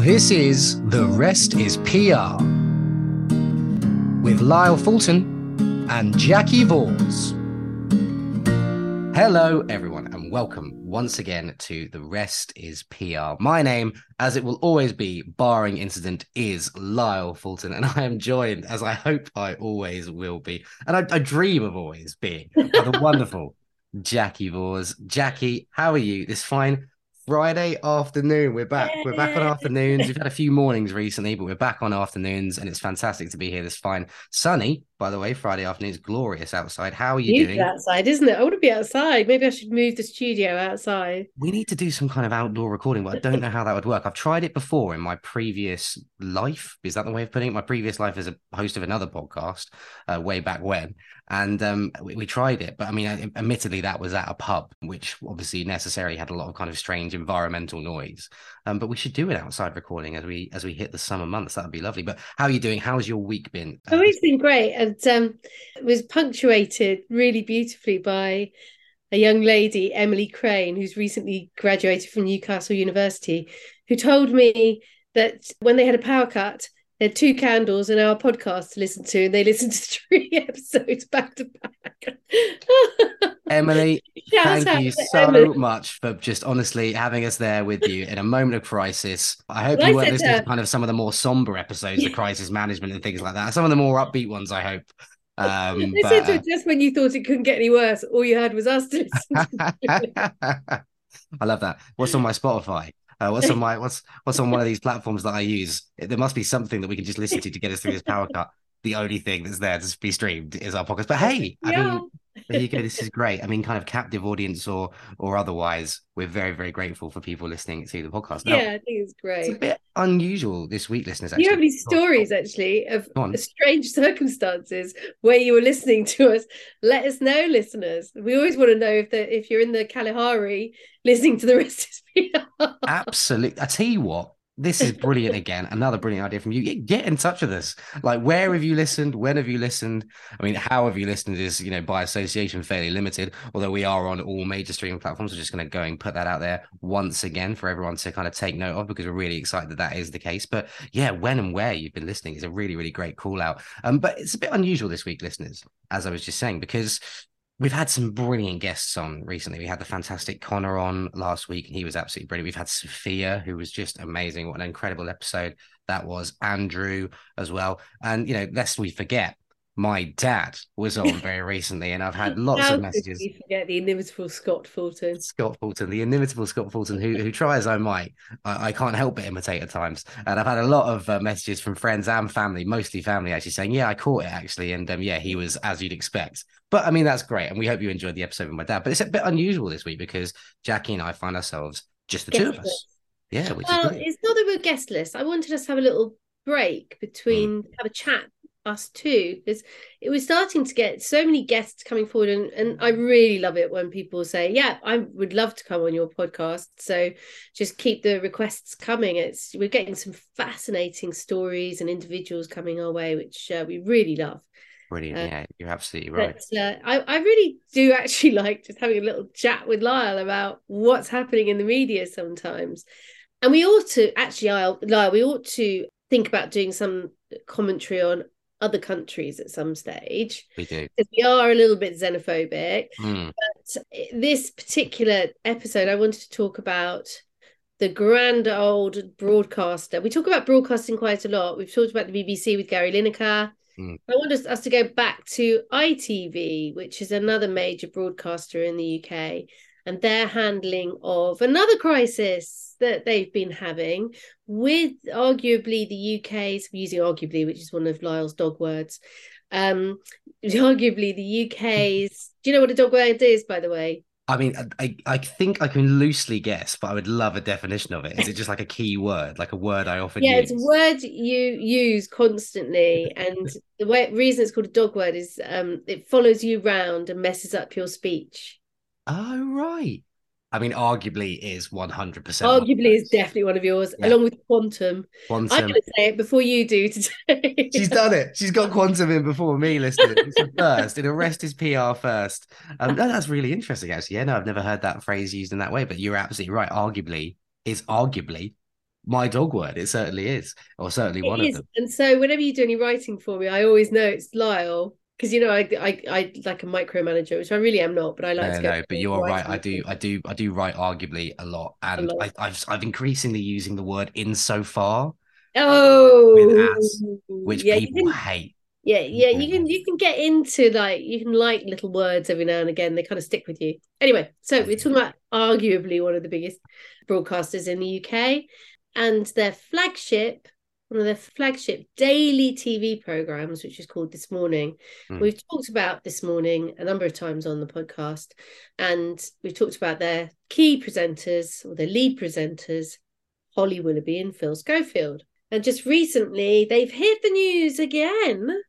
This is The Rest is PR with Lyle Fulton and Jacki Vors. Hello, everyone, and welcome once again to The Rest is PR. My name, as it will always be, barring incident, is Lyle Fulton, and I am joined, as I hope I always will be, and I, I dream of always being, by the wonderful Jacki Vors. Jacki, how are you? This fine Friday afternoon. We're back. We're back on afternoons. We've had a few mornings recently, but we're back on afternoons, and it's fantastic to be here this fine sunny. By the way, Friday afternoon is glorious outside. How are you doing? outside, isn't it? I want to be outside. Maybe I should move the studio outside. We need to do some kind of outdoor recording, but I don't know how that would work. I've tried it before in my previous life. Is that the way of putting it? My previous life as a host of another podcast, uh, way back when, and um, we, we, tried it. But I mean, admittedly, that was at a pub, which obviously necessarily had a lot of kind of strange environmental noise. Um, but we should do it outside recording as we as we hit the summer months. That would be lovely. But how are you doing? How's your week been? Oh, it's been great, and um, it was punctuated really beautifully by a young lady, Emily Crane, who's recently graduated from Newcastle University, who told me that when they had a power cut they had two candles and our podcast to listen to, and they listened to three episodes back to back. Emily, thank you so Emily. much for just honestly having us there with you in a moment of crisis. I hope well, you I weren't listening to kind of some of the more somber episodes, of crisis management and things like that. Some of the more upbeat ones, I hope. Um, but, uh, just when you thought it couldn't get any worse, all you had was us to listen. I love that. What's on my Spotify? Uh, what's on my what's what's on one of these platforms that I use? There must be something that we can just listen to to get us through this power cut. The only thing that's there to be streamed is our podcast. But hey, I yeah. mean, there you go. This is great. I mean, kind of captive audience or or otherwise, we're very very grateful for people listening to the podcast. Now, yeah, I think it's great. It's a bit unusual this week, listeners. Actually. You have any stories actually of strange circumstances where you were listening to us? Let us know, listeners. We always want to know if the if you're in the Kalahari listening to the rest of Absolutely. I tell you what, this is brilliant again. Another brilliant idea from you. Get in touch with us. Like, where have you listened? When have you listened? I mean, how have you listened is, you know, by association fairly limited, although we are on all major streaming platforms. We're just going to go and put that out there once again for everyone to kind of take note of because we're really excited that that is the case. But yeah, when and where you've been listening is a really, really great call out. Um, but it's a bit unusual this week, listeners, as I was just saying, because We've had some brilliant guests on recently. We had the fantastic Connor on last week, and he was absolutely brilliant. We've had Sophia, who was just amazing. What an incredible episode that was. Andrew as well. And, you know, lest we forget, my dad was on very recently, and I've had lots How of messages. Could forget the inimitable Scott Fulton. Scott Fulton, the inimitable Scott Fulton, who who try as I might, I, I can't help but imitate at times. And I've had a lot of uh, messages from friends and family, mostly family, actually saying, "Yeah, I caught it actually," and um, yeah, he was as you'd expect. But I mean, that's great, and we hope you enjoyed the episode with my dad. But it's a bit unusual this week because Jacki and I find ourselves just the two of us. Yeah, well, it's not that we're guestless. I wanted us to have a little break between mm. have a chat us too because it was starting to get so many guests coming forward and, and i really love it when people say yeah i would love to come on your podcast. So just keep the requests coming. It's we're getting some fascinating stories and individuals coming our way which uh, we really love. Brilliant. Uh, yeah you're absolutely right. but, uh, I, I really do actually like just having a little chat with lyle about what's happening in the media sometimes. And we ought to actually Lyle, we ought to think about doing some commentary on other countries at some stage. We do. Because we are a little bit xenophobic. Mm. But this particular episode, I wanted to talk about the grand old broadcaster. We talk about broadcasting quite a lot. We've talked about the BBC with Gary Lineker. Mm. I want us, us to go back to ITV, which is another major broadcaster in the UK, and their handling of another crisis that they've been having with arguably the UK's using arguably, which is one of Lyle's dog words. Um, arguably the UK's. Do you know what a dog word is, by the way? I mean, I, I think I can loosely guess, but I would love a definition of it. Is it just like a key word, like a word I often use? yeah, use? it's a word you use constantly, and the way reason it's called a dog word is um, it follows you round and messes up your speech. Oh right, I mean, arguably is 100%. Arguably is definitely one of yours, yeah. along with quantum. Quantum. I'm going to say it before you do today. She's done it. She's got quantum in before me, Listen, It's a first. It arrest is PR first. Um, no, that's really interesting, actually. Yeah, no, I've never heard that phrase used in that way, but you're absolutely right. Arguably is arguably my dog word. It certainly is, or certainly it one is. of them. And so whenever you do any writing for me, I always know it's Lyle because you know I, I I like a micromanager, which I really am not, but I like no, to go. No, but you are right. I do, I do, I do write arguably a lot, and a lot. I, have I've increasingly using the word insofar. Um, oh, as, which yeah, people can, hate. Yeah, yeah, you can mm-hmm. you can get into like you can like little words every now and again. They kind of stick with you. Anyway, so we're talking about arguably one of the biggest broadcasters in the UK, and their flagship one of their flagship daily TV programs, which is called This Morning. Mm. We've talked about This Morning a number of times on the podcast, and we've talked about their key presenters or their lead presenters, Holly Willoughby and Phil Schofield. And just recently, they've hit the news again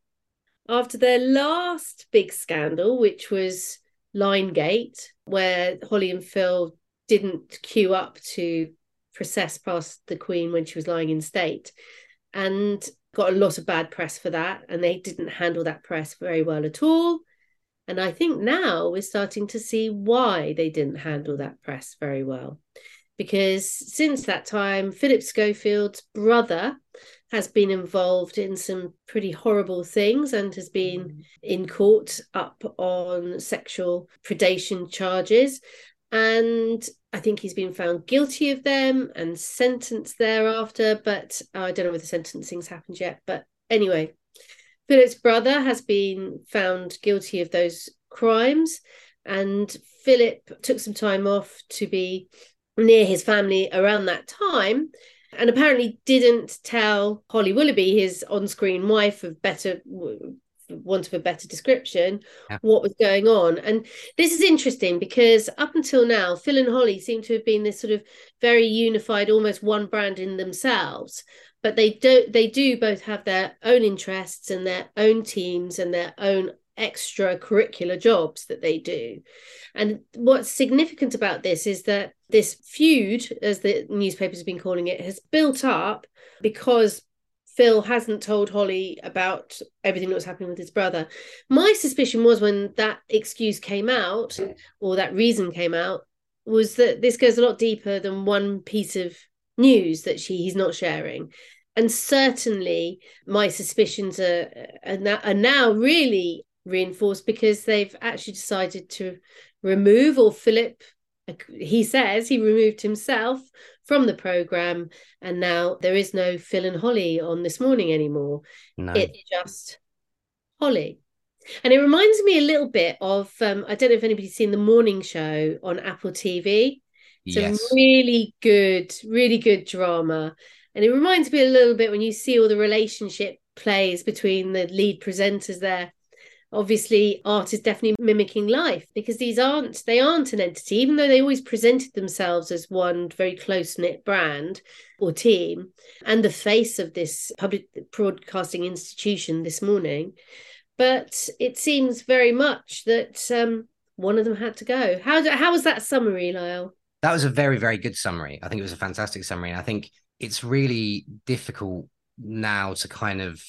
after their last big scandal, which was Linegate, where Holly and Phil didn't queue up to process past the Queen when she was lying in state and got a lot of bad press for that. And they didn't handle that press very well at all. And I think now we're starting to see why they didn't handle that press very well. Because since that time, Phillip Schofield's brother has been involved in some pretty horrible things and has been mm. in court up on sexual predation charges. And I think he's been found guilty of them and sentenced thereafter, but uh, I don't know whether sentencing's happened yet. But anyway, Phillip's brother has been found guilty of those crimes, and Phillip took some time off to be near his family around that time. And apparently didn't tell Holly Willoughby, his on-screen wife of better want of a better description, yeah. what was going on. And this is interesting because up until now, Phil and Holly seem to have been this sort of very unified, almost one brand in themselves. But they don't they do both have their own interests and their own teams and their own extracurricular jobs that they do. And what's significant about this is that this feud, as the newspapers have been calling it, has built up because Phil hasn't told Holly about everything that was happening with his brother. My suspicion was when that excuse came out, or that reason came out, was that this goes a lot deeper than one piece of news that she he's not sharing. And certainly, my suspicions are, are, now, really reinforced because they've actually decided to remove, or Phillip, he says he removed himself from the program and now there is no phil and holly on this morning anymore. No. it's just holly. And it reminds me a little bit of um, i don't know if anybody's seen the morning show on apple tv it's yes. a really good really good drama. And it reminds me a little bit when you see all the relationship plays between the lead presenters there obviously art is definitely mimicking life because these aren't they aren't an entity. Even though they always presented themselves as one very close knit brand or team and the face of this public broadcasting institution this morning but it seems very much that um, one of them had to go. How do, how was that summary Lyle? That was a very very good summary. I think it was a fantastic summary. And i think it's really difficult now to kind of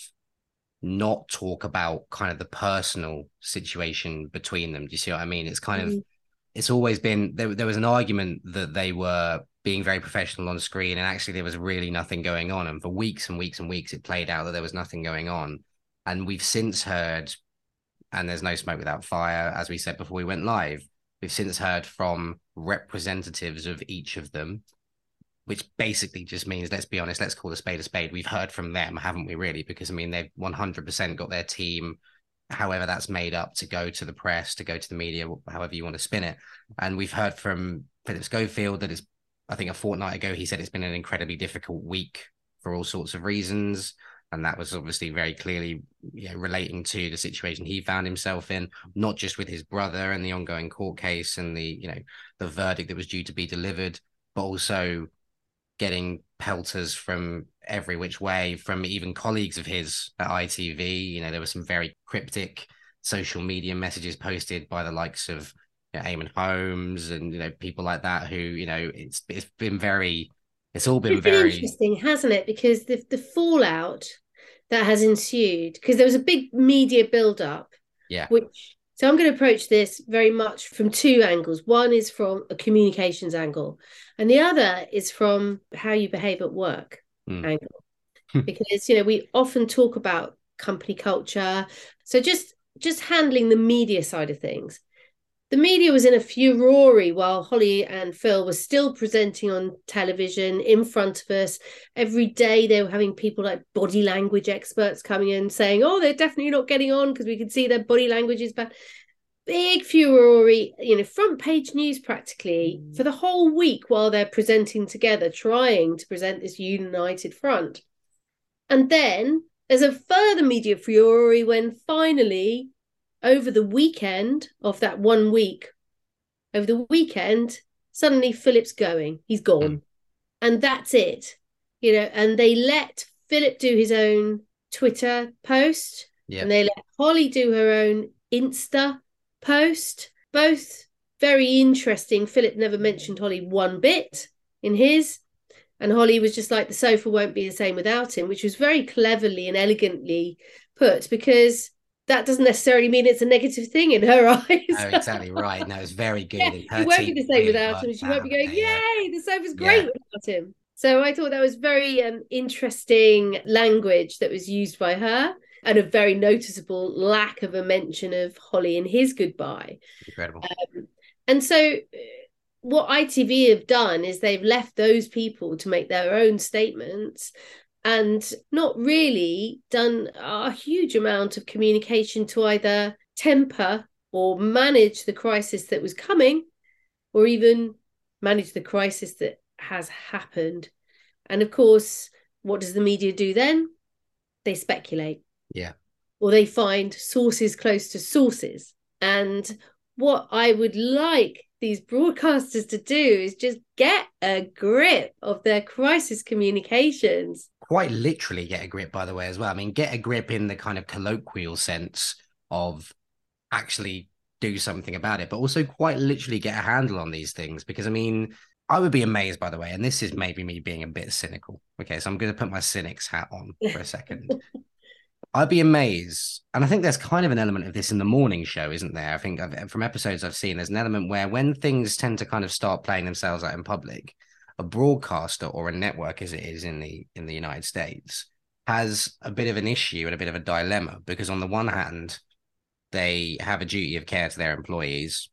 not talk about kind of the personal situation between them. Do you see what I mean? It's kind mm-hmm. of it's always been there, there was an argument that they were being very professional on screen and actually there was really nothing going on and for weeks and weeks and weeks it played out that there was nothing going on and we've since heard and there's no smoke without fire as we said before we went live we've since heard from representatives of each of them which basically just means, let's be honest, let's call a spade a spade. We've heard from them, haven't we, really? Because, I mean, they've 100% got their team, however that's made up, to go to the press, to go to the media, however you want to spin it. And we've heard from Phillip Schofield that it's, I think a fortnight ago, he said it's been an incredibly difficult week for all sorts of reasons. And that was obviously very clearly you know, relating to the situation he found himself in, not just with his brother and the ongoing court case and the, you know, the verdict that was due to be delivered, but also getting pelters from every which way from even colleagues of his at ITV. You know, there were some very cryptic social media messages posted by the likes of you know, Eamonn Holmes and you know people like that who you know it's it's been very it's all been, it's been very interesting, hasn't it? Because the the fallout that has ensued because there was a big media build up, yeah, which So I'm going to approach this very much from two angles. One is from a communications angle, and the other is from how you behave at work mm. angle. because you know we often talk about company culture. So just just handling the media side of things the media was in a furore while Holly and Phil were still presenting on television in front of us. Every day they were having people like body language experts coming in saying, oh, they're definitely not getting on because we can see their body language is bad. Big furore, you know, front page news practically mm. for the whole week while they're presenting together, trying to present this united front. And then there's a further media furore when finally over the weekend of that one week, over the weekend, suddenly Phillip's going. He's gone. Mm. And that's it. You know, and they let Phillip do his own Twitter post. And they let Holly do her own Insta post. Both very interesting. Phillip never mentioned Holly one bit in his. And Holly was just like, the sofa won't be the same without him, which was very cleverly and elegantly put because that doesn't necessarily mean it's a negative thing in her eyes. exactly right. No, it's very good. Yeah, she won't be the same without him. She won't be going, "Yay, the sofa's great yeah. without him." So I thought that was very um, interesting language that was used by her, and a very noticeable lack of a mention of Holly in his goodbye. Incredible. Um, and so, uh, what ITV have done is they've left those people to make their own statements and not really done a huge amount of communication to either temper or manage the crisis that was coming or even manage the crisis that has happened. And of course, what does the media do then? They speculate. Yeah. Or they find sources close to sources. And what I would like these broadcasters to do is just get a grip of their crisis communications quite literally get a grip, by the way, as well. I mean, get a grip in the kind of colloquial sense of actually do something about it, but also quite literally get a handle on these things. Because I mean, I would be amazed, by the way, and this is maybe me being a bit cynical. Okay, so I'm going to put my cynic's hat on for a second. I'd be amazed. And I think there's kind of an element of this in the morning show, isn't there? I think I've, from episodes I've seen, there's an element where when things tend to kind of start playing themselves out in public, a broadcaster or a network as it is in the in the United States has a bit of an issue and a bit of a dilemma because on the one hand they have a duty of care to their employees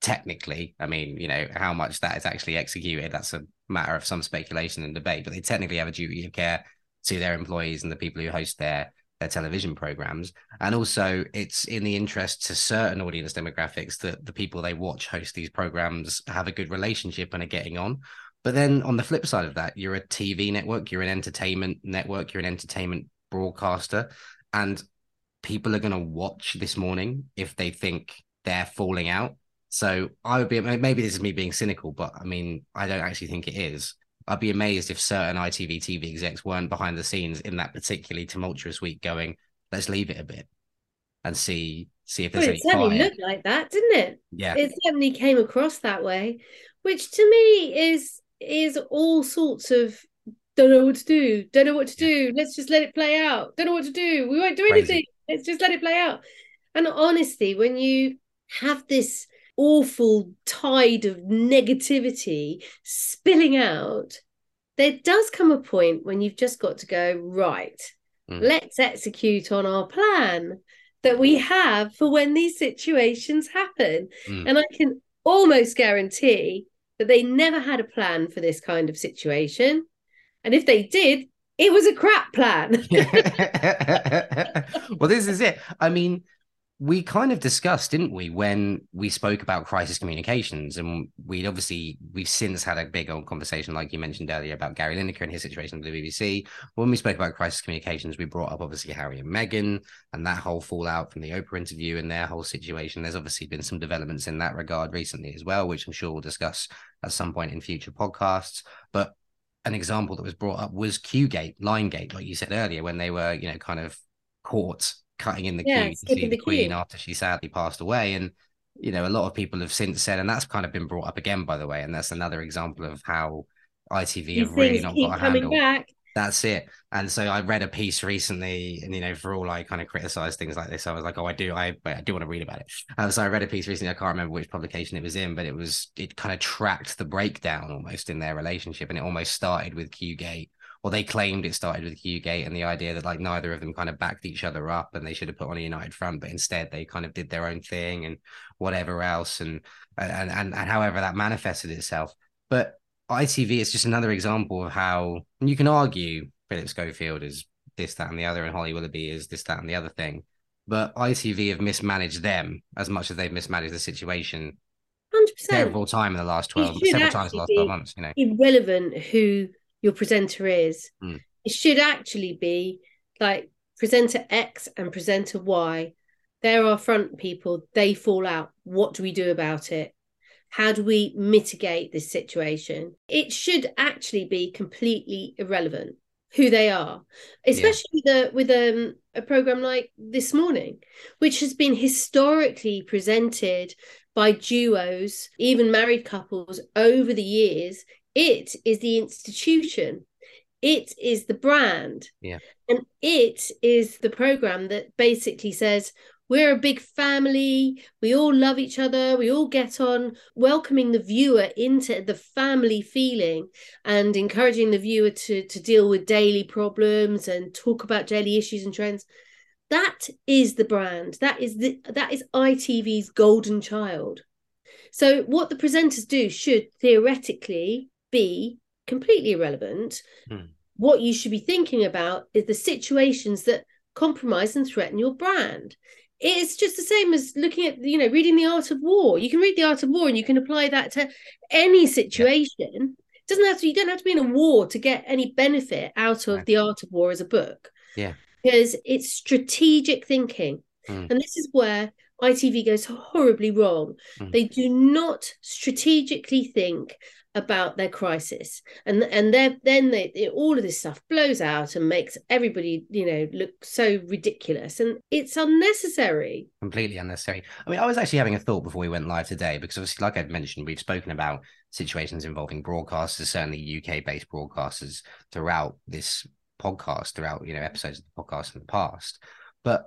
technically i mean you know how much that is actually executed that's a matter of some speculation and debate but they technically have a duty of care to their employees and the people who host their their television programs and also it's in the interest to certain audience demographics that the people they watch host these programs have a good relationship and are getting on but then on the flip side of that, you're a TV network, you're an entertainment network, you're an entertainment broadcaster, and people are going to watch this morning if they think they're falling out. So I would be maybe this is me being cynical, but I mean I don't actually think it is. I'd be amazed if certain ITV TV execs weren't behind the scenes in that particularly tumultuous week, going, "Let's leave it a bit and see see if there's well, it certainly fire. looked like that, didn't it? Yeah, it certainly came across that way, which to me is is all sorts of don't know what to do, don't know what to do. Let's just let it play out. Don't know what to do. We won't do anything. Let's just let it play out. And honestly, when you have this awful tide of negativity spilling out, there does come a point when you've just got to go, right, mm. let's execute on our plan that we have for when these situations happen. Mm. And I can almost guarantee that they never had a plan for this kind of situation. And if they did, it was a crap plan. well, this is it. I mean, we kind of discussed, didn't we, when we spoke about crisis communications, and we'd obviously we've since had a big old conversation, like you mentioned earlier, about Gary Lineker and his situation with the BBC. When we spoke about crisis communications, we brought up obviously Harry and Meghan and that whole fallout from the Oprah interview and their whole situation. There's obviously been some developments in that regard recently as well, which I'm sure we'll discuss at some point in future podcasts. But an example that was brought up was Qgate, Linegate, like you said earlier, when they were, you know, kind of caught cutting in the yeah, queue to see the, the Queen after she sadly passed away. And you know, a lot of people have since said, and that's kind of been brought up again, by the way, and that's another example of how ITV These have really not got a handle. Back. That's it. And so I read a piece recently, and you know, for all I kind of criticize things like this, I was like, oh, I do, I, I do want to read about it. Um, so I read a piece recently. I can't remember which publication it was in, but it was it kind of tracked the breakdown almost in their relationship, and it almost started with Qgate, or they claimed it started with Qgate, and the idea that like neither of them kind of backed each other up, and they should have put on a united front, but instead they kind of did their own thing and whatever else, and and and, and however that manifested itself. But ITV is just another example of how you can argue Phillip Schofield is this, that, and the other, and Holly Willoughby is this, that, and the other thing. But ITV have mismanaged them as much as they've mismanaged the situation 100%. several times in the last 12, several times in the last 12 months, you know. Irrelevant who your presenter is. Mm. It should actually be like presenter X and presenter Y. They're our front people. They fall out. What do we do about it? How do we mitigate this situation? It should actually be completely irrelevant who they are, especially yeah. the, with um, a program like this morning, which has been historically presented by duos, even married couples over the years. It is the institution. It is the brand. Yeah. And it is the program that basically says, we're a big family. We all love each other. We all get on, welcoming the viewer into the family feeling and encouraging the viewer to, to deal with daily problems and talk about daily issues and trends. That is the brand. That is the that is ITV's golden child. So what the presenters do should theoretically be completely irrelevant. Hmm. What you should be thinking about is the situations that compromise and threaten your brand it's just the same as looking at you know reading the art of war you can read the art of war and you can apply that to any situation yeah. it doesn't have to you don't have to be in a war to get any benefit out of right. the art of war as a book yeah because it's strategic thinking mm. and this is where itv goes horribly wrong mm. they do not strategically think about their crisis. And and then they all of this stuff blows out and makes everybody you know look so ridiculous. And it's unnecessary. Completely unnecessary. I mean i was actually having a thought before we went live today because obviously like i'd mentioned we've spoken about situations involving broadcasters certainly uk based broadcasters throughout this podcast throughout you know episodes of the podcast in the past. But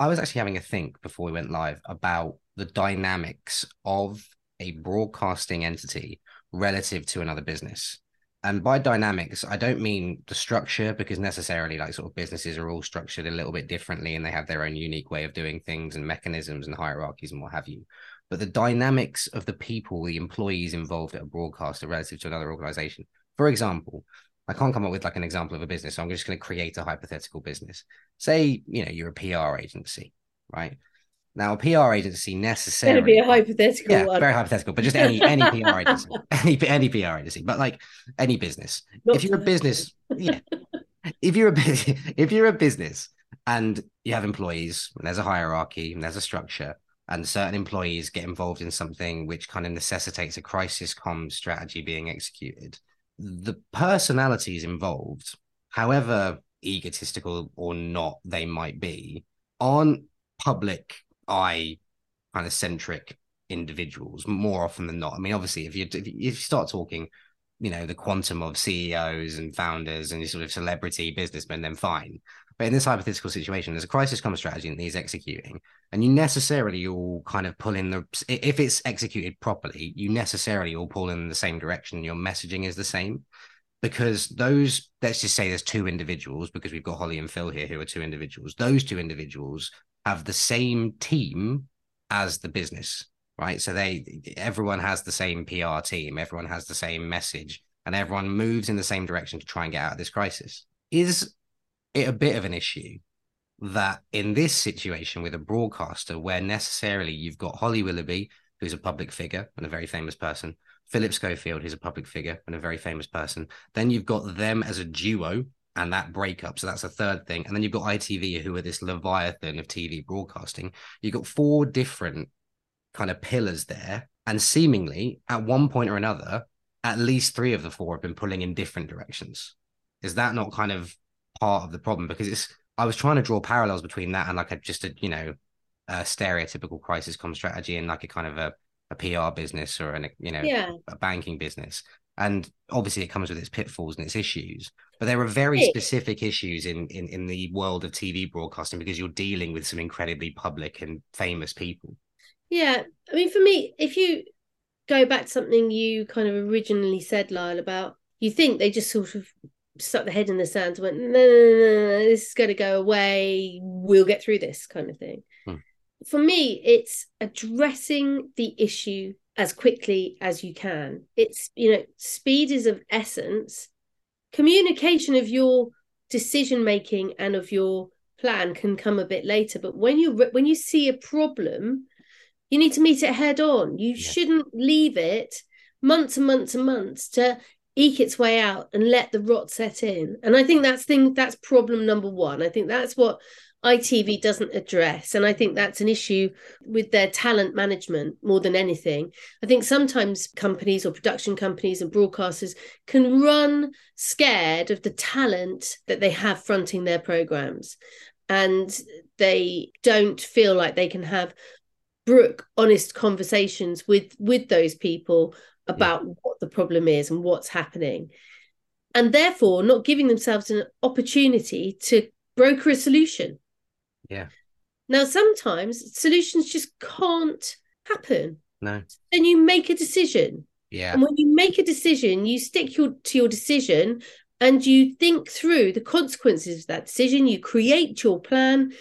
i was actually having a think before we went live about the dynamics of a broadcasting entity relative to another business. And by dynamics, I don't mean the structure because necessarily, like, sort of businesses are all structured a little bit differently and they have their own unique way of doing things and mechanisms and hierarchies and what have you. But the dynamics of the people, the employees involved at a broadcaster relative to another organization. For example, I can't come up with like an example of a business. So I'm just going to create a hypothetical business. Say, you know, you're a PR agency, right? Now, a PR agency necessarily going to be a hypothetical yeah, one. very hypothetical, but just any any PR agency, any any PR agency, but like any business. Not if you're a business, yeah, if you're a if you're a business and you have employees, and there's a hierarchy and there's a structure, and certain employees get involved in something which kind of necessitates a crisis com strategy being executed, the personalities involved, however egotistical or not they might be, aren't public eye kind of centric individuals more often than not. I mean, obviously, if you if you start talking, you know, the quantum of CEOs and founders and sort of celebrity businessmen, then fine. But in this hypothetical situation, there's a crisis common strategy that he's executing, and you necessarily all kind of pull in the if it's executed properly, you necessarily all pull in the same direction. Your messaging is the same because those let's just say there's two individuals because we've got Holly and Phil here who are two individuals. Those two individuals have the same team as the business, right? So they everyone has the same PR team, everyone has the same message, and everyone moves in the same direction to try and get out of this crisis. Is it a bit of an issue that in this situation with a broadcaster where necessarily you've got Holly Willoughby, who's a public figure and a very famous person, Phillip Schofield, who's a public figure and a very famous person, then you've got them as a duo and that breakup. So that's a third thing. And then you've got ITV, who are this leviathan of TV broadcasting. You've got four different kind of pillars there. And seemingly, at one point or another, at least three of the four have been pulling in different directions. Is that not kind of part of the problem? Because it's, I was trying to draw parallels between that and like a just a, you know, a stereotypical crisis com strategy and like a kind of a, a PR business or an, you know, yeah. a banking business. And obviously it comes with its pitfalls and its issues but there are very specific issues in, in in the world of tv broadcasting because you're dealing with some incredibly public and famous people. Yeah i mean for me if you go back to something you kind of originally said lyle about you think they just sort of stuck their head in the sand and went no no no, no this is going to go away. We'll get through this kind of thing. Hmm. for me it's addressing the issue as quickly as you can. It's, you know, speed is of essence. Communication of your decision making and of your plan can come a bit later, but when you when you see a problem, you need to meet it head on. You yeah. shouldn't leave it months and months and months to eke its way out and let the rot set in. And I think that's thing that's problem number 1. I think that's what ITV doesn't address. And I think that's an issue with their talent management more than anything. I think sometimes companies or production companies and broadcasters can run scared of the talent that they have fronting their programs. And they don't feel like they can have brook honest conversations with with those people hmm. about yeah. what the problem is and what's happening and therefore not giving themselves an opportunity to broker a solution yeah. Now, sometimes solutions just can't happen. No. Then you make a decision. Yeah. And when you make a decision, you stick your to your decision and you think through the consequences of that decision. You create your plan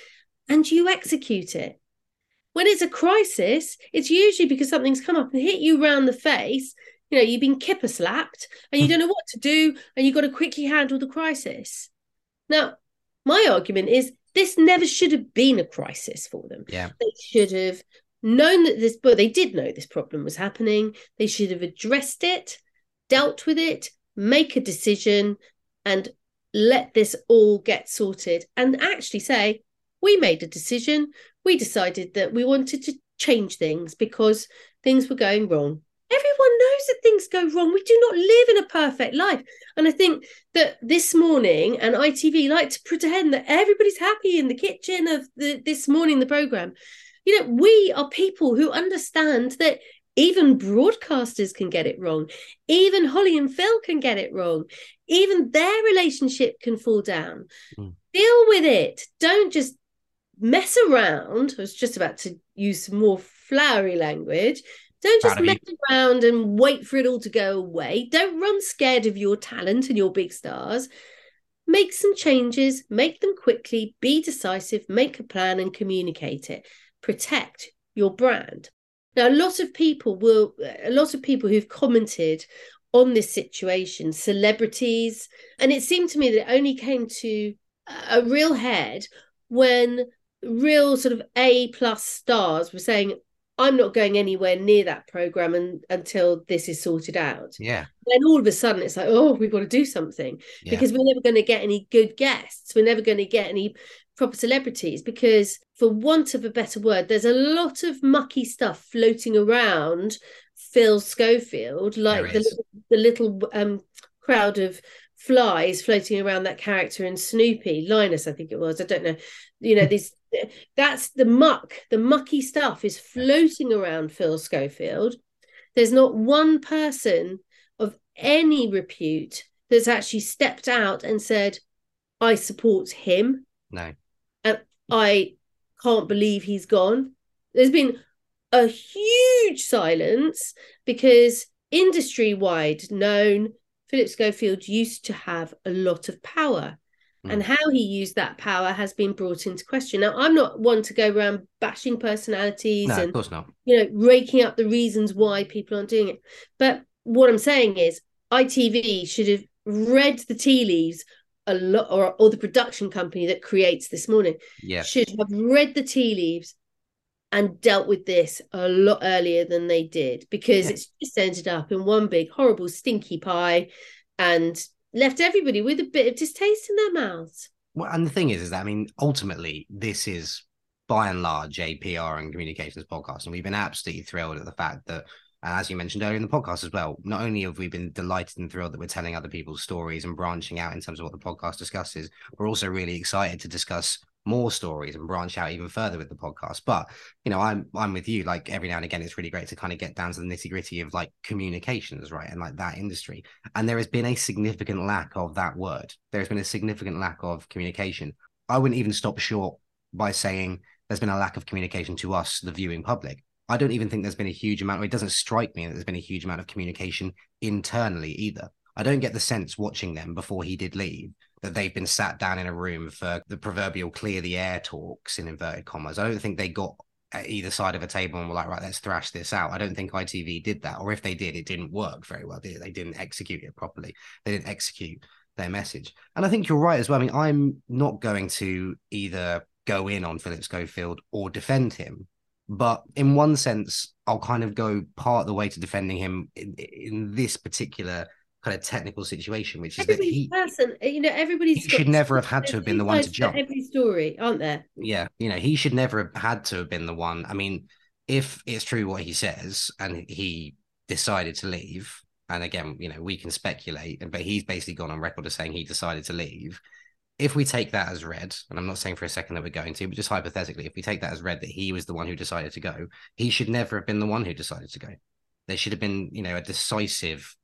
and you execute it. When it's a crisis, it's usually because something's come up and hit you round the face. You know, you've been kipper slapped and you don't know what to do, and you've got to quickly handle the crisis. Now, my argument is this never should have been a crisis for them. Yeah. They should have known that this, but they did know this problem was happening. They should have addressed it, dealt with it, make a decision, and let this all get sorted. And actually say, we made a decision. We decided that we wanted to change things because things were going wrong. Everyone knows that things go wrong. We do not live in a perfect life. And I think that this morning and ITV like to pretend that everybody's happy in the kitchen of the, this morning, the program. You know, we are people who understand that even broadcasters can get it wrong. Even Holly and Phil can get it wrong. Even their relationship can fall down. Mm. Deal with it. Don't just mess around. I was just about to use some more flowery language. Don't just mess around and wait for it all to go away. Don't run scared of your talent and your big stars. Make some changes, make them quickly, be decisive, make a plan and communicate it. Protect your brand. Now, a lot of people will, a lot of people who've commented on this situation, celebrities, and it seemed to me that it only came to a real head when real sort of A plus stars were saying, I'm not going anywhere near that program and, until this is sorted out. Yeah. Then all of a sudden it's like, oh, we've got to do something yeah. because we're never going to get any good guests. We're never going to get any proper celebrities because, for want of a better word, there's a lot of mucky stuff floating around Phil Schofield, like the, the little um, crowd of flies floating around that character in Snoopy, Linus, I think it was. I don't know. You know, these that's the muck, the mucky stuff is floating around Phil Schofield. There's not one person of any repute that's actually stepped out and said, I support him. No. And I can't believe he's gone. There's been a huge silence because industry wide known Phillip Schofield used to have a lot of power and mm. how he used that power has been brought into question. Now, I'm not one to go around bashing personalities no, and of course not. you know raking up the reasons why people aren't doing it. But what I'm saying is, ITV should have read the tea leaves a lot, or or the production company that creates this morning yeah. should have read the tea leaves and dealt with this a lot earlier than they did because yeah. it's just ended up in one big horrible stinky pie and left everybody with a bit of distaste in their mouths. Well, and the thing is, is that I mean, ultimately, this is by and large a PR and communications podcast, and we've been absolutely thrilled at the fact that, uh, as you mentioned earlier in the podcast as well, not only have we been delighted and thrilled that we're telling other people's stories and branching out in terms of what the podcast discusses, we're also really excited to discuss more stories and branch out even further with the podcast. But you know, I'm I'm with you. Like every now and again, it's really great to kind of get down to the nitty gritty of like communications, right, and like that industry. And there has been a significant lack of that word. There has been a significant lack of communication. I wouldn't even stop short by saying there's been a lack of communication to us, the viewing public. I don't even think there's been a huge amount, it doesn't strike me that there's been a huge amount of communication internally either. I don't get the sense watching them before he did leave that they've been sat down in a room for the proverbial clear the air talks in inverted commas. I don't think they got either side of a table and were like, right, let's thrash this out. I don't think ITV did that. Or if they did, it didn't work very well, did it? They didn't execute it properly. They didn't execute their message. And I think you're right as well. I mean, I'm not going to either go in on Phillip Schofield or defend him. But in one sense, I'll kind of go part of the way to defending him in, in this particular kind of technical situation, which is that he person, uh, you know, everybody's he should never have had to have been the one to jump. Every story, aren't there? Yeah, you know, he should never have had to have been the one. I mean, if it's true what he says and he decided to leave, and again, you know, we can speculate, but he's basically gone on record as saying he decided to leave if we take that as read, and I'm not saying for a second that we're going to, but just hypothetically, if we take that as read that he was the one who decided to go, he should never have been the one who decided to go. There should have been, you know, a decisive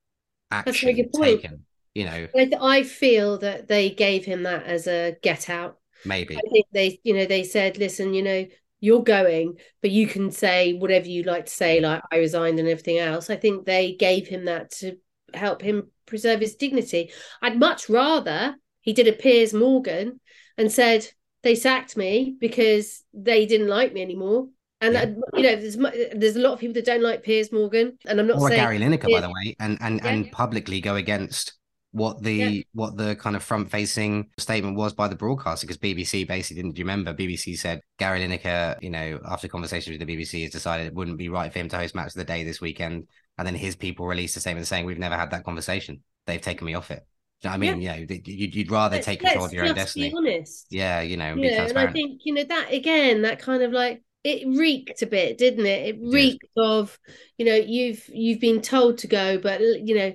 action taken. You know, I feel that they gave him that as a get out. Maybe I think they, you know, they said, listen, you know, you're going, but you can say whatever you like to say, mm. like I resigned and everything else. I think they gave him that to help him preserve his dignity. I'd much rather he did a Piers Morgan and said they sacked me because they didn't like me anymore. And yeah. Uh, you know, there's there's a lot of people that don't like Piers Morgan, and I'm not or saying Gary Lineker, by the way, and and yeah. and publicly go against what the yeah. what the kind of front facing statement was by the broadcaster because BBC basically didn't you remember BBC said Gary Lineker you know after conversations with the BBC has decided it wouldn't be right for him to host match of the day this weekend and then his people released a statement saying we've never had that conversation they've taken me off it I mean, yeah. you know, you'd, you'd rather let's, take control of your own destiny. honest. Yeah, you know, yeah, and I think you know that again, that kind of like it reeked a bit, didn't it? It reeked yeah. of, you know, you've you've been told to go, but you know,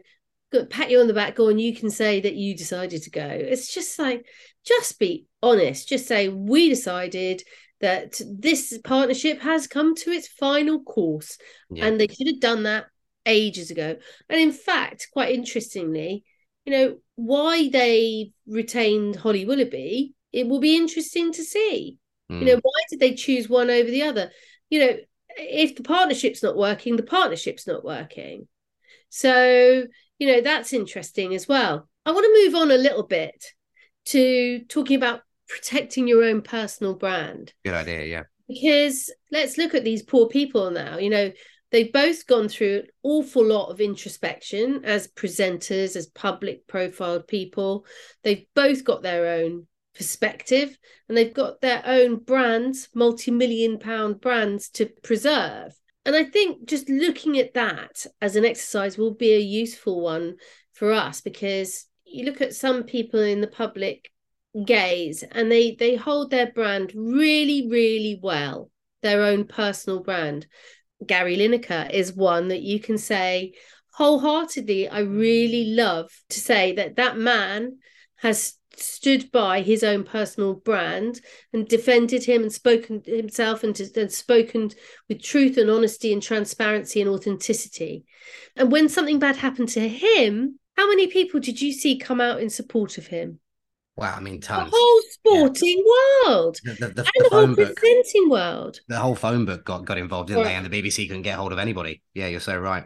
pat you on the back, go and you can say that you decided to go. It's just like, just be honest. Just say we decided that this partnership has come to its final course, yeah. and they should have done that ages ago. And in fact, quite interestingly, you know, why they retained Holly Willoughby, it will be interesting to see. Mm. You know, why did they choose one over the other? You know, if the partnership's not working, the partnership's not working. So, you know, that's interesting as well. I want to move on a little bit to talking about protecting your own personal brand. Good idea, yeah. Because let's look at these poor people now. You know, They've both gone through an awful lot of introspection as presenters, as public profiled people. They've both got their own perspective and they've got their own brands, multi million pound brands to preserve. And I think just looking at that as an exercise will be a useful one for us because you look at some people in the public gaze and they they hold their brand really really well their own personal brand Gary Lineker is one that you can say wholeheartedly, I really love to say that that man has stood by his own personal brand and defended him and spoken himself and, and spoken with truth and honesty and transparency and authenticity. And when something bad happened to him, how many people did you see come out in support of him? Wow, I mean, tons. The whole sporting yeah. world the, the, the, and the, whole book, presenting world. The whole phone book got, got involved, didn't right. they? And the BBC couldn't get hold of anybody. Yeah, you're so right.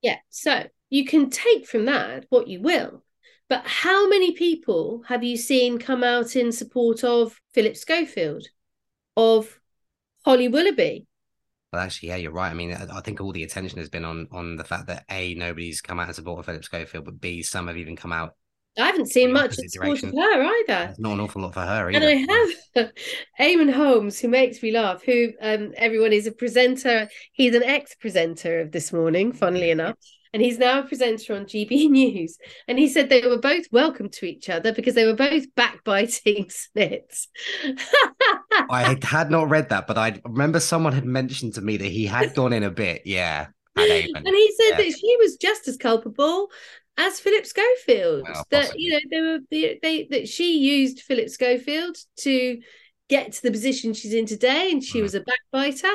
Yeah, so you can take from that what you will. But how many people have you seen come out in support of Phillip Schofield, of Holly Willoughby? Well, actually, yeah, you're right. I mean, I think all the attention has been on on the fact that a nobody's come out in support of Phillip Schofield, but b some have even come out I haven't seen much in support of her either. There's not an awful lot for her either. And I have Eamonn Holmes, who makes me laugh, who um, everyone is a presenter. He's an ex-presenter of This Morning, funnily enough. And he's now a presenter on GB News. And he said they were both welcome to each other because they were both backbiting snits. I had not read that, but I remember someone had mentioned to me that he had gone in a bit. Yeah. And he said yeah. that she was just as culpable as Phillip Schofield. Well, that you know they were they, they that she used Phillip Schofield to get to the position she's in today, and she mm. was a backbiter,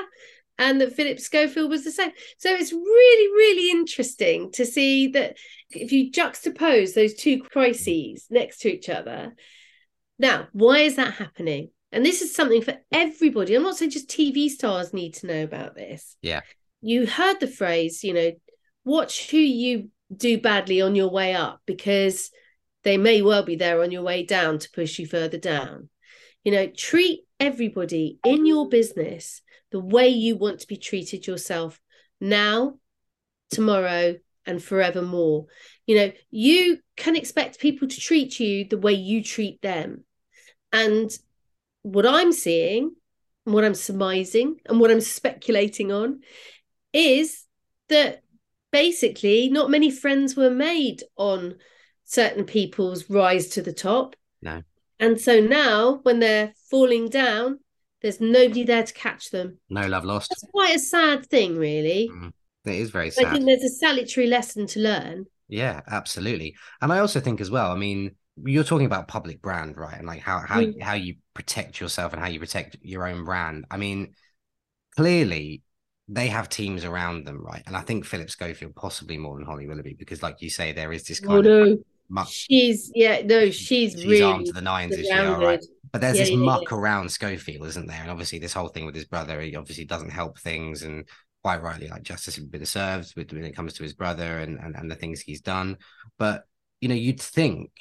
and that Phillip Schofield was the same. So it's really, really interesting to see that if you juxtapose those two crises next to each other. Now, why is that happening? And this is something for everybody. I'm not saying just TV stars need to know about this. Yeah. You heard the phrase, you know, watch who you do badly on your way up because they may well be there on your way down to push you further down. You know, treat everybody in your business the way you want to be treated yourself now, tomorrow, and forevermore. You know, you can expect people to treat you the way you treat them. And what I'm seeing, and what I'm surmising, and what I'm speculating on is that basically not many friends were made on certain people's rise to the top. No. And so now when they're falling down, there's nobody there to catch them. No love lost. That's quite a sad thing, really. Mm, it is very sad. I think there's a salutary lesson to learn. Yeah, absolutely. And I also think as well, I mean, you're talking about public brand, right? And like how how mm. how you protect yourself and how you protect your own brand. I mean, clearly they have teams around them, right? And I think Phillip Schofield possibly more than Holly Willoughby because, like you say, there is this kind oh, of no. Muck. She's yeah, no, she's, she's really armed to the nines, is she? All right. But there's yeah, this yeah, muck yeah. around Schofield, isn't there? And obviously, this whole thing with his brother, he obviously doesn't help things, and quite rightly, like justice has been served with when it comes to his brother and, and and the things he's done. But you know, you'd think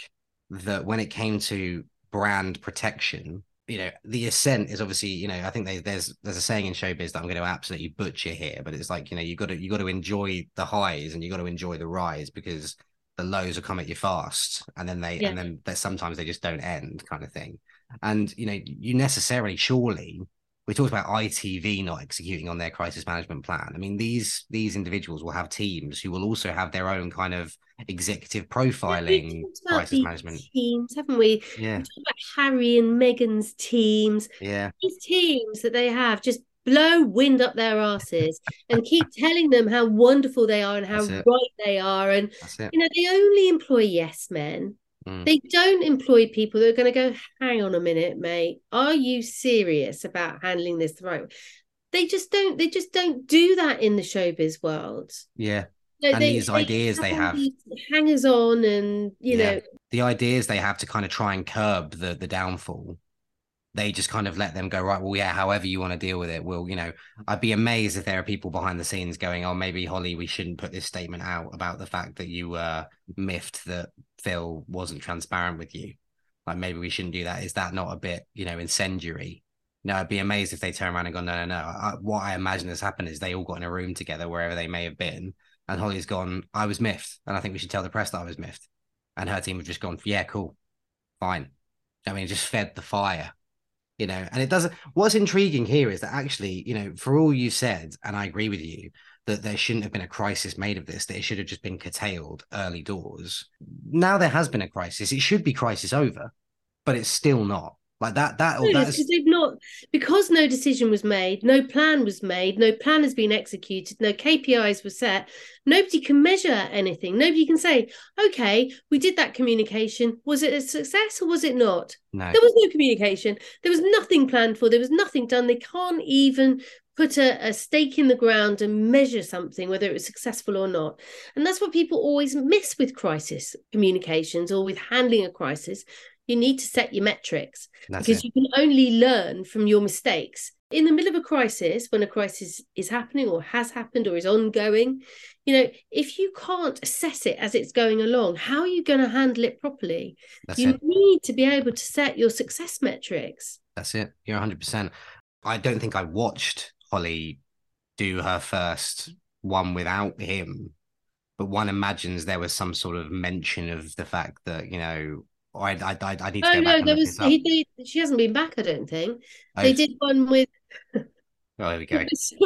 that when it came to brand protection, you know the ascent is obviously you know i think they, there's there's a saying in showbiz that i'm going to absolutely butcher here but it's like you know you got to you got to enjoy the highs and you got to enjoy the rise because the lows will come at you fast and then they yeah. and then sometimes they just don't end kind of thing and you know you necessarily surely we talked about ITV not executing on their crisis management plan. I mean, these these individuals will have teams who will also have their own kind of executive profiling yeah, crisis management teams, haven't we? Yeah. We about Harry and Meghan's teams. Yeah. These teams that they have just blow wind up their asses and keep telling them how wonderful they are and how right they are. And you know, they only employ yes men. Mm. They don't employ people that are going to go, hang on a minute, mate. Are you serious about handling this the right way? They just don't, they just don't do that in the showbiz world. Yeah. and they, these they ideas have they have hangers on and you yeah. know the ideas they have to kind of try and curb the the downfall they just kind of let them go right well yeah however you want to deal with it well you know i'd be amazed if there are people behind the scenes going oh maybe holly we shouldn't put this statement out about the fact that you uh miffed that phil wasn't transparent with you. Like maybe we shouldn't do that. Is that not a bit you know incendiary? No i'd be amazed if they turn around and go no no no. I, what i imagine has happened is they all got in a room together wherever they may have been and holly's gone i was miffed and i think we should tell the press that i was miffed. And her team have just gone yeah cool fine. I mean just fed the fire you know and it doesn't what's intriguing here is that actually you know for all you said and i agree with you that there shouldn't have been a crisis made of this that it should have just been curtailed early doors. Now there has been a crisis it should be crisis over but it's still not like that, that, no, because they've not because no decision was made, no plan was made, no plan has been executed, no KPIs were set. Nobody can measure anything. Nobody can say, okay, we did that communication. Was it a success or was it not? No. There was no communication. There was nothing planned for. There was nothing done. They can't even put a, a stake in the ground and measure something, whether it was successful or not. And that's what people always miss with crisis communications or with handling a crisis you need to set your metrics That's because it. you can only learn from your mistakes. In the middle of a crisis, when a crisis is happening or has happened or is ongoing, you know, if you can't assess it as it's going along, how are you going to handle it properly? That's you it. need to be able to set your success metrics. That's it. You're 100%. I don't think I watched Holly do her first one without him but one imagines there was some sort of mention of the fact that you know or I, I, I, I need to oh, no, there was he did, she hasn't been back, I don't think. Oh, they did one with Oh, there we go.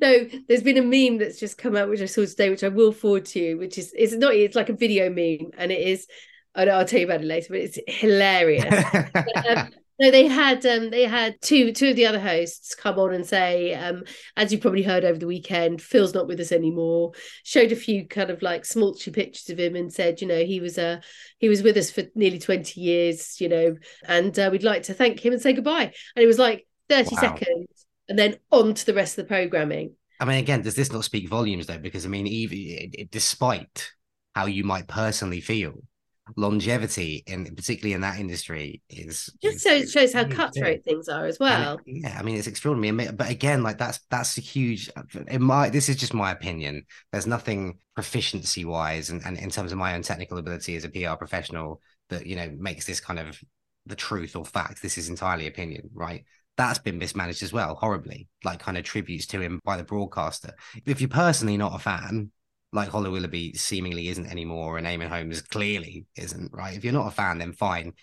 no, there's been a meme that's just come out, which I saw today, which I will forward to you, which is it's not it's like a video meme, and it is. I know I'll tell you about it later, but it's hilarious. um, No, they had um they had two two of the other hosts come on and say, um, as you probably heard over the weekend, Phil's not with us anymore. Showed a few kind of like smolchy pictures of him and said, you know, he was uh he was with us for nearly 20 years, you know, and uh, we'd like to thank him and say goodbye. And it was like 30 wow. seconds and then on to the rest of the programming. I mean, again, does this not speak volumes though? Because I mean, even despite how you might personally feel, longevity in particularly in that industry is just so it shows how cutthroat things are as well. It, yeah, I mean it's extraordinary. But again, like that's that's a huge. In my this is just my opinion. There's nothing proficiency wise and, and in terms of my own technical ability as a PR professional that you know makes this kind of the truth or fact. This is entirely opinion, right? That's been mismanaged as well, horribly, like kind of tributes to him by the broadcaster. If you're personally not a fan, like Holly Willoughby seemingly isn't anymore, and Eamonn Holmes clearly isn't, right? If you're not a fan, then fine.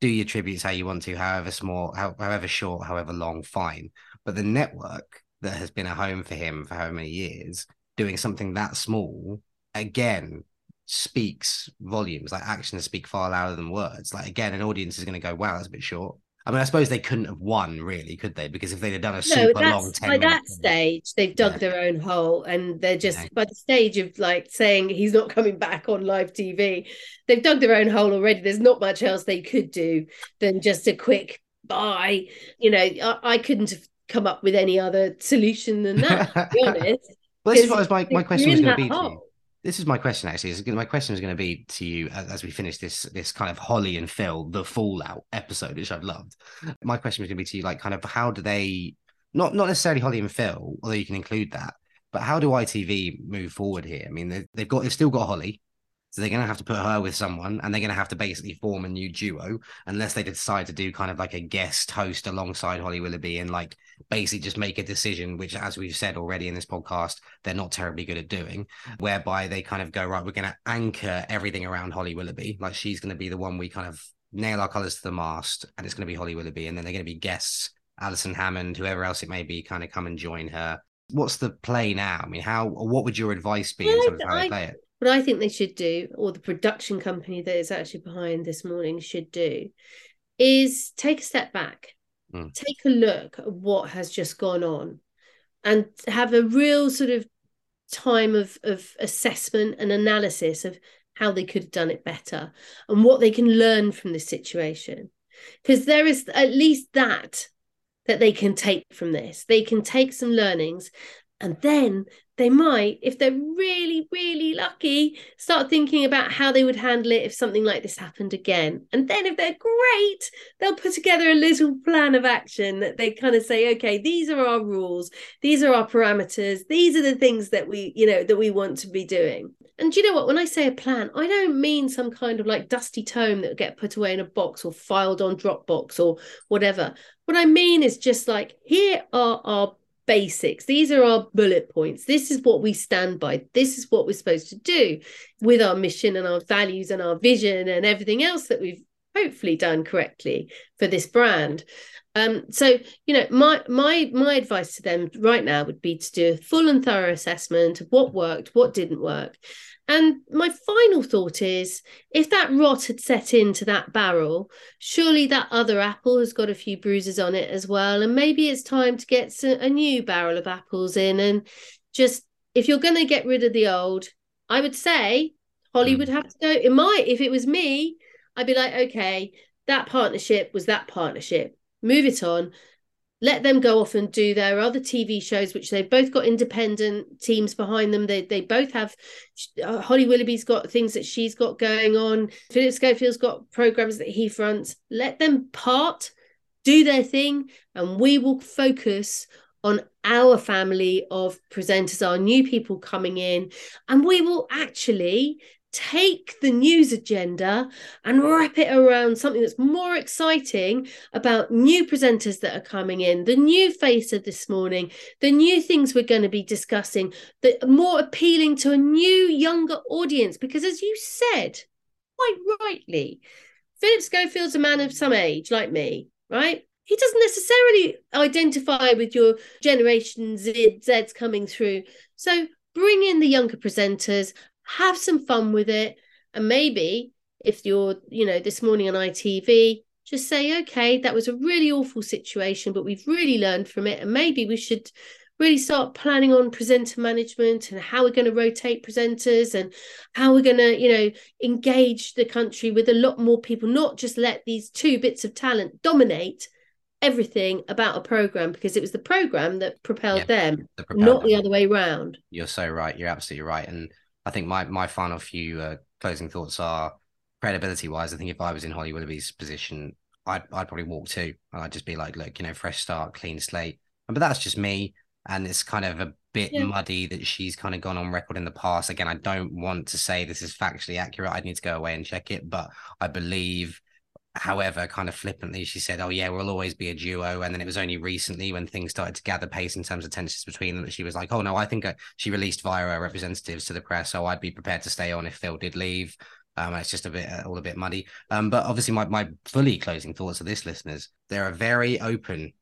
Do your tributes how you want to, however small, however short, however long, fine. But the network that has been a home for him for how many years, doing something that small, again, speaks volumes. Like actions speak far louder than words. Like again, an audience is going to go, "Wow, that's a bit short." I mean, I suppose they couldn't have won, really, could they? Because if they'd have done a super no, long ten, by that stage, they've dug yeah. their own hole, and they're just yeah. by the stage of like saying he's not coming back on live TV. They've dug their own hole already. There's not much else they could do than just a quick bye. You know, I, I couldn't have come up with any other solution than that. To be honest. well, this is what my, my question was going to be to you this is my question actually. My question is going to be to you as, we finish this this kind of Holly and Phil the Fallout episode, which I've loved. My question is going to be to you, like, kind of how do they not not necessarily Holly and Phil, although you can include that, but how do ITV move forward here? I mean, they've got they've still got Holly, so they're going to have to put her with someone and they're going to have to basically form a new duo unless they decide to do kind of like a guest host alongside Holly Willoughby and like basically just make a decision, which, as we've said already in this podcast, they're not terribly good at doing, whereby they kind of go, right, we're going to anchor everything around Holly Willoughby. Like she's going to be the one we kind of nail our colors to the mast and it's going to be Holly Willoughby. And then they're going to be guests, Alison Hammond, whoever else it may be, kind of come and join her. What's the play now? I mean, how, what would your advice be in terms of how I, they play it? what I think they should do, or the production company that is actually behind this morning should do, is take a step back, mm. take a look at what has just gone on, and have a real sort of time of, of assessment and analysis of how they could have done it better and what they can learn from this situation. Because there is at least that that they can take from this. They can take some learnings and then they might, if they're really, really lucky, start thinking about how they would handle it if something like this happened again. And then if they're great, they'll put together a little plan of action that they kind of say, okay, these are our rules, these are our parameters, these are the things that we, you know, that we want to be doing. And you know what? When I say a plan, I don't mean some kind of like dusty tome that will get put away in a box or filed on Dropbox or whatever. What I mean is just like, here are our basics. These are our bullet points. This is what we stand by. This is what we're supposed to do with our mission and our values and our vision and everything else that we've hopefully done correctly for this brand. Um, so you know, my my my advice to them right now would be to do a full and thorough assessment of what worked, what didn't work, and my final thought is if that rot had set into that barrel, surely that other apple has got a few bruises on it as well. And maybe it's time to get a new barrel of apples in. And just if you're going to get rid of the old, I would say Holly would have to go. It might, if it was me, I'd be like, okay, that partnership was that partnership. Move it on let them go off and do their other TV shows, which they've both got independent teams behind them. They they both have. Uh, Holly Willoughby's got things that she's got going on. Phillip Schofield's got programs that he fronts. Let them part, do their thing, and we will focus on our family of presenters, our new people coming in, and we will actually take the news agenda and wrap it around something that's more exciting about new presenters that are coming in, the new face of this morning, the new things we're going to be discussing, are more appealing to a new, younger audience. Because as you said, quite rightly, Phillip Schofield's a man of some age, like me, right? He doesn't necessarily identify with your Generation Z, Z's coming through. So bring in the younger presenters have some fun with it. And maybe if you're, you know, this morning on ITV, just say, okay, that was a really awful situation, but we've really learned from it. And maybe we should really start planning on presenter management and how we're going to rotate presenters and how we're going to, you know, engage the country with a lot more people, not just let these two bits of talent dominate everything about a program because it was the program that propelled them, propelled not them. the other way around. You're so right. You're absolutely right. And I think my my final few uh, closing thoughts are credibility wise. I think if I was in Holly Willoughby's position, I'd I'd probably walk too, and I'd just be like, look, you know, fresh start, clean slate. But that's just me, and it's kind of a bit yeah. muddy that she's kind of gone on record in the past. Again, I don't want to say this is factually accurate. I'd need to go away and check it, but I believe However, kind of flippantly, she said, "Oh yeah, we'll always be a duo." And then it was only recently when things started to gather pace in terms of tensions between them that she was like, "Oh no, I think I... she released via her representatives to the press, so I'd be prepared to stay on if Phil did leave." Um, it's just a bit uh, all a bit muddy. Um, but obviously, my my fully closing thoughts of this, listeners, there are very open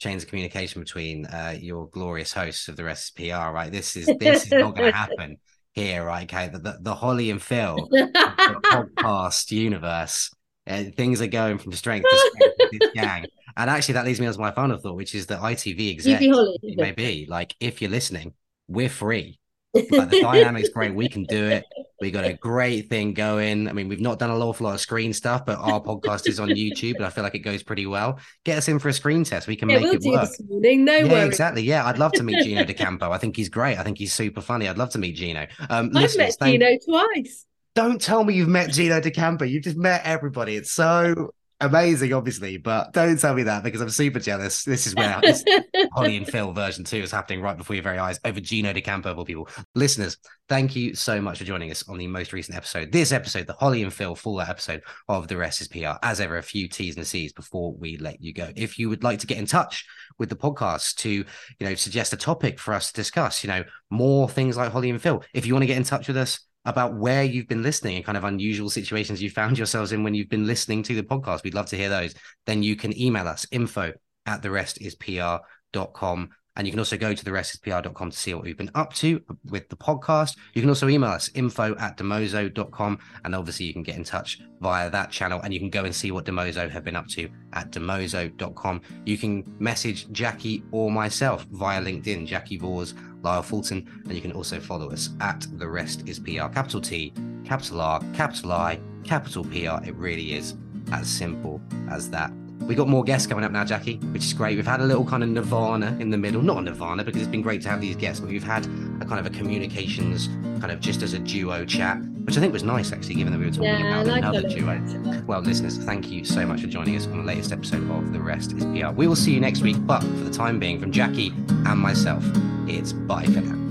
chains of communication between uh, your glorious hosts of the rest PR. Right, this is this is not going to happen here. Right, okay, the, the, the Holly and Phil podcast universe things are going from strength to strength with this gang. And actually, that leads me on to my final thought, which is that ITV exec, maybe like if you're listening, we're free. Like the dynamic's great. We can do it. We got a great thing going. I mean, we've not done a awful lot of screen stuff, but our podcast is on YouTube, and I feel like it goes pretty well. Get us in for a screen test. We can yeah, make we'll it work. Morning, no yeah, worries. exactly. Yeah, I'd love to meet Gino D'Acampo. I think he's great. I think he's super funny. I'd love to meet Gino. Um, I've met thank- Gino twice don't tell me you've met Gino D'Acampo. You've just met everybody. It's so amazing, obviously, but don't tell me that because I'm super jealous. This is where this Holly and Phil version two is happening right before your very eyes over Gino D'Acampo of all people. Listeners, thank you so much for joining us on the most recent episode. This episode, the Holly and Phil full episode of The Rest is PR. As ever, a few T's and C's before we let you go. If you would like to get in touch with the podcast to, you know, suggest a topic for us to discuss, you know, more things like Holly and Phil, if you want to get in touch with us, about where you've been listening and kind of unusual situations you found yourselves in when you've been listening to the podcast. We'd love to hear those. Then you can email us info at the rest is pr.com. And you can also go to the rest to see what we've been up to with the podcast. You can also email us info at dimoso.com. And obviously, you can get in touch via that channel and you can go and see what Dimoso have been up to at dimoso.com. You can message Jacki or myself via LinkedIn, Jacki Vors Lyle Fulton, and you can also follow us at The Rest is PR, capital T, capital R, capital I, capital PR. It really is as simple as that. We got more guests coming up now, Jacki, which is great. We've had a little kind of nirvana in the middle, not a nirvana because it's been great to have these guests, but we've had a kind of a communications kind of just as a duo chat, which I think was nice actually, given that we were talking yeah, about like another duo. Well, listeners, thank you so much for joining us on the latest episode of The Rest is PR. We will see you next week, but for the time being, from Jacki and myself, it's bye for now.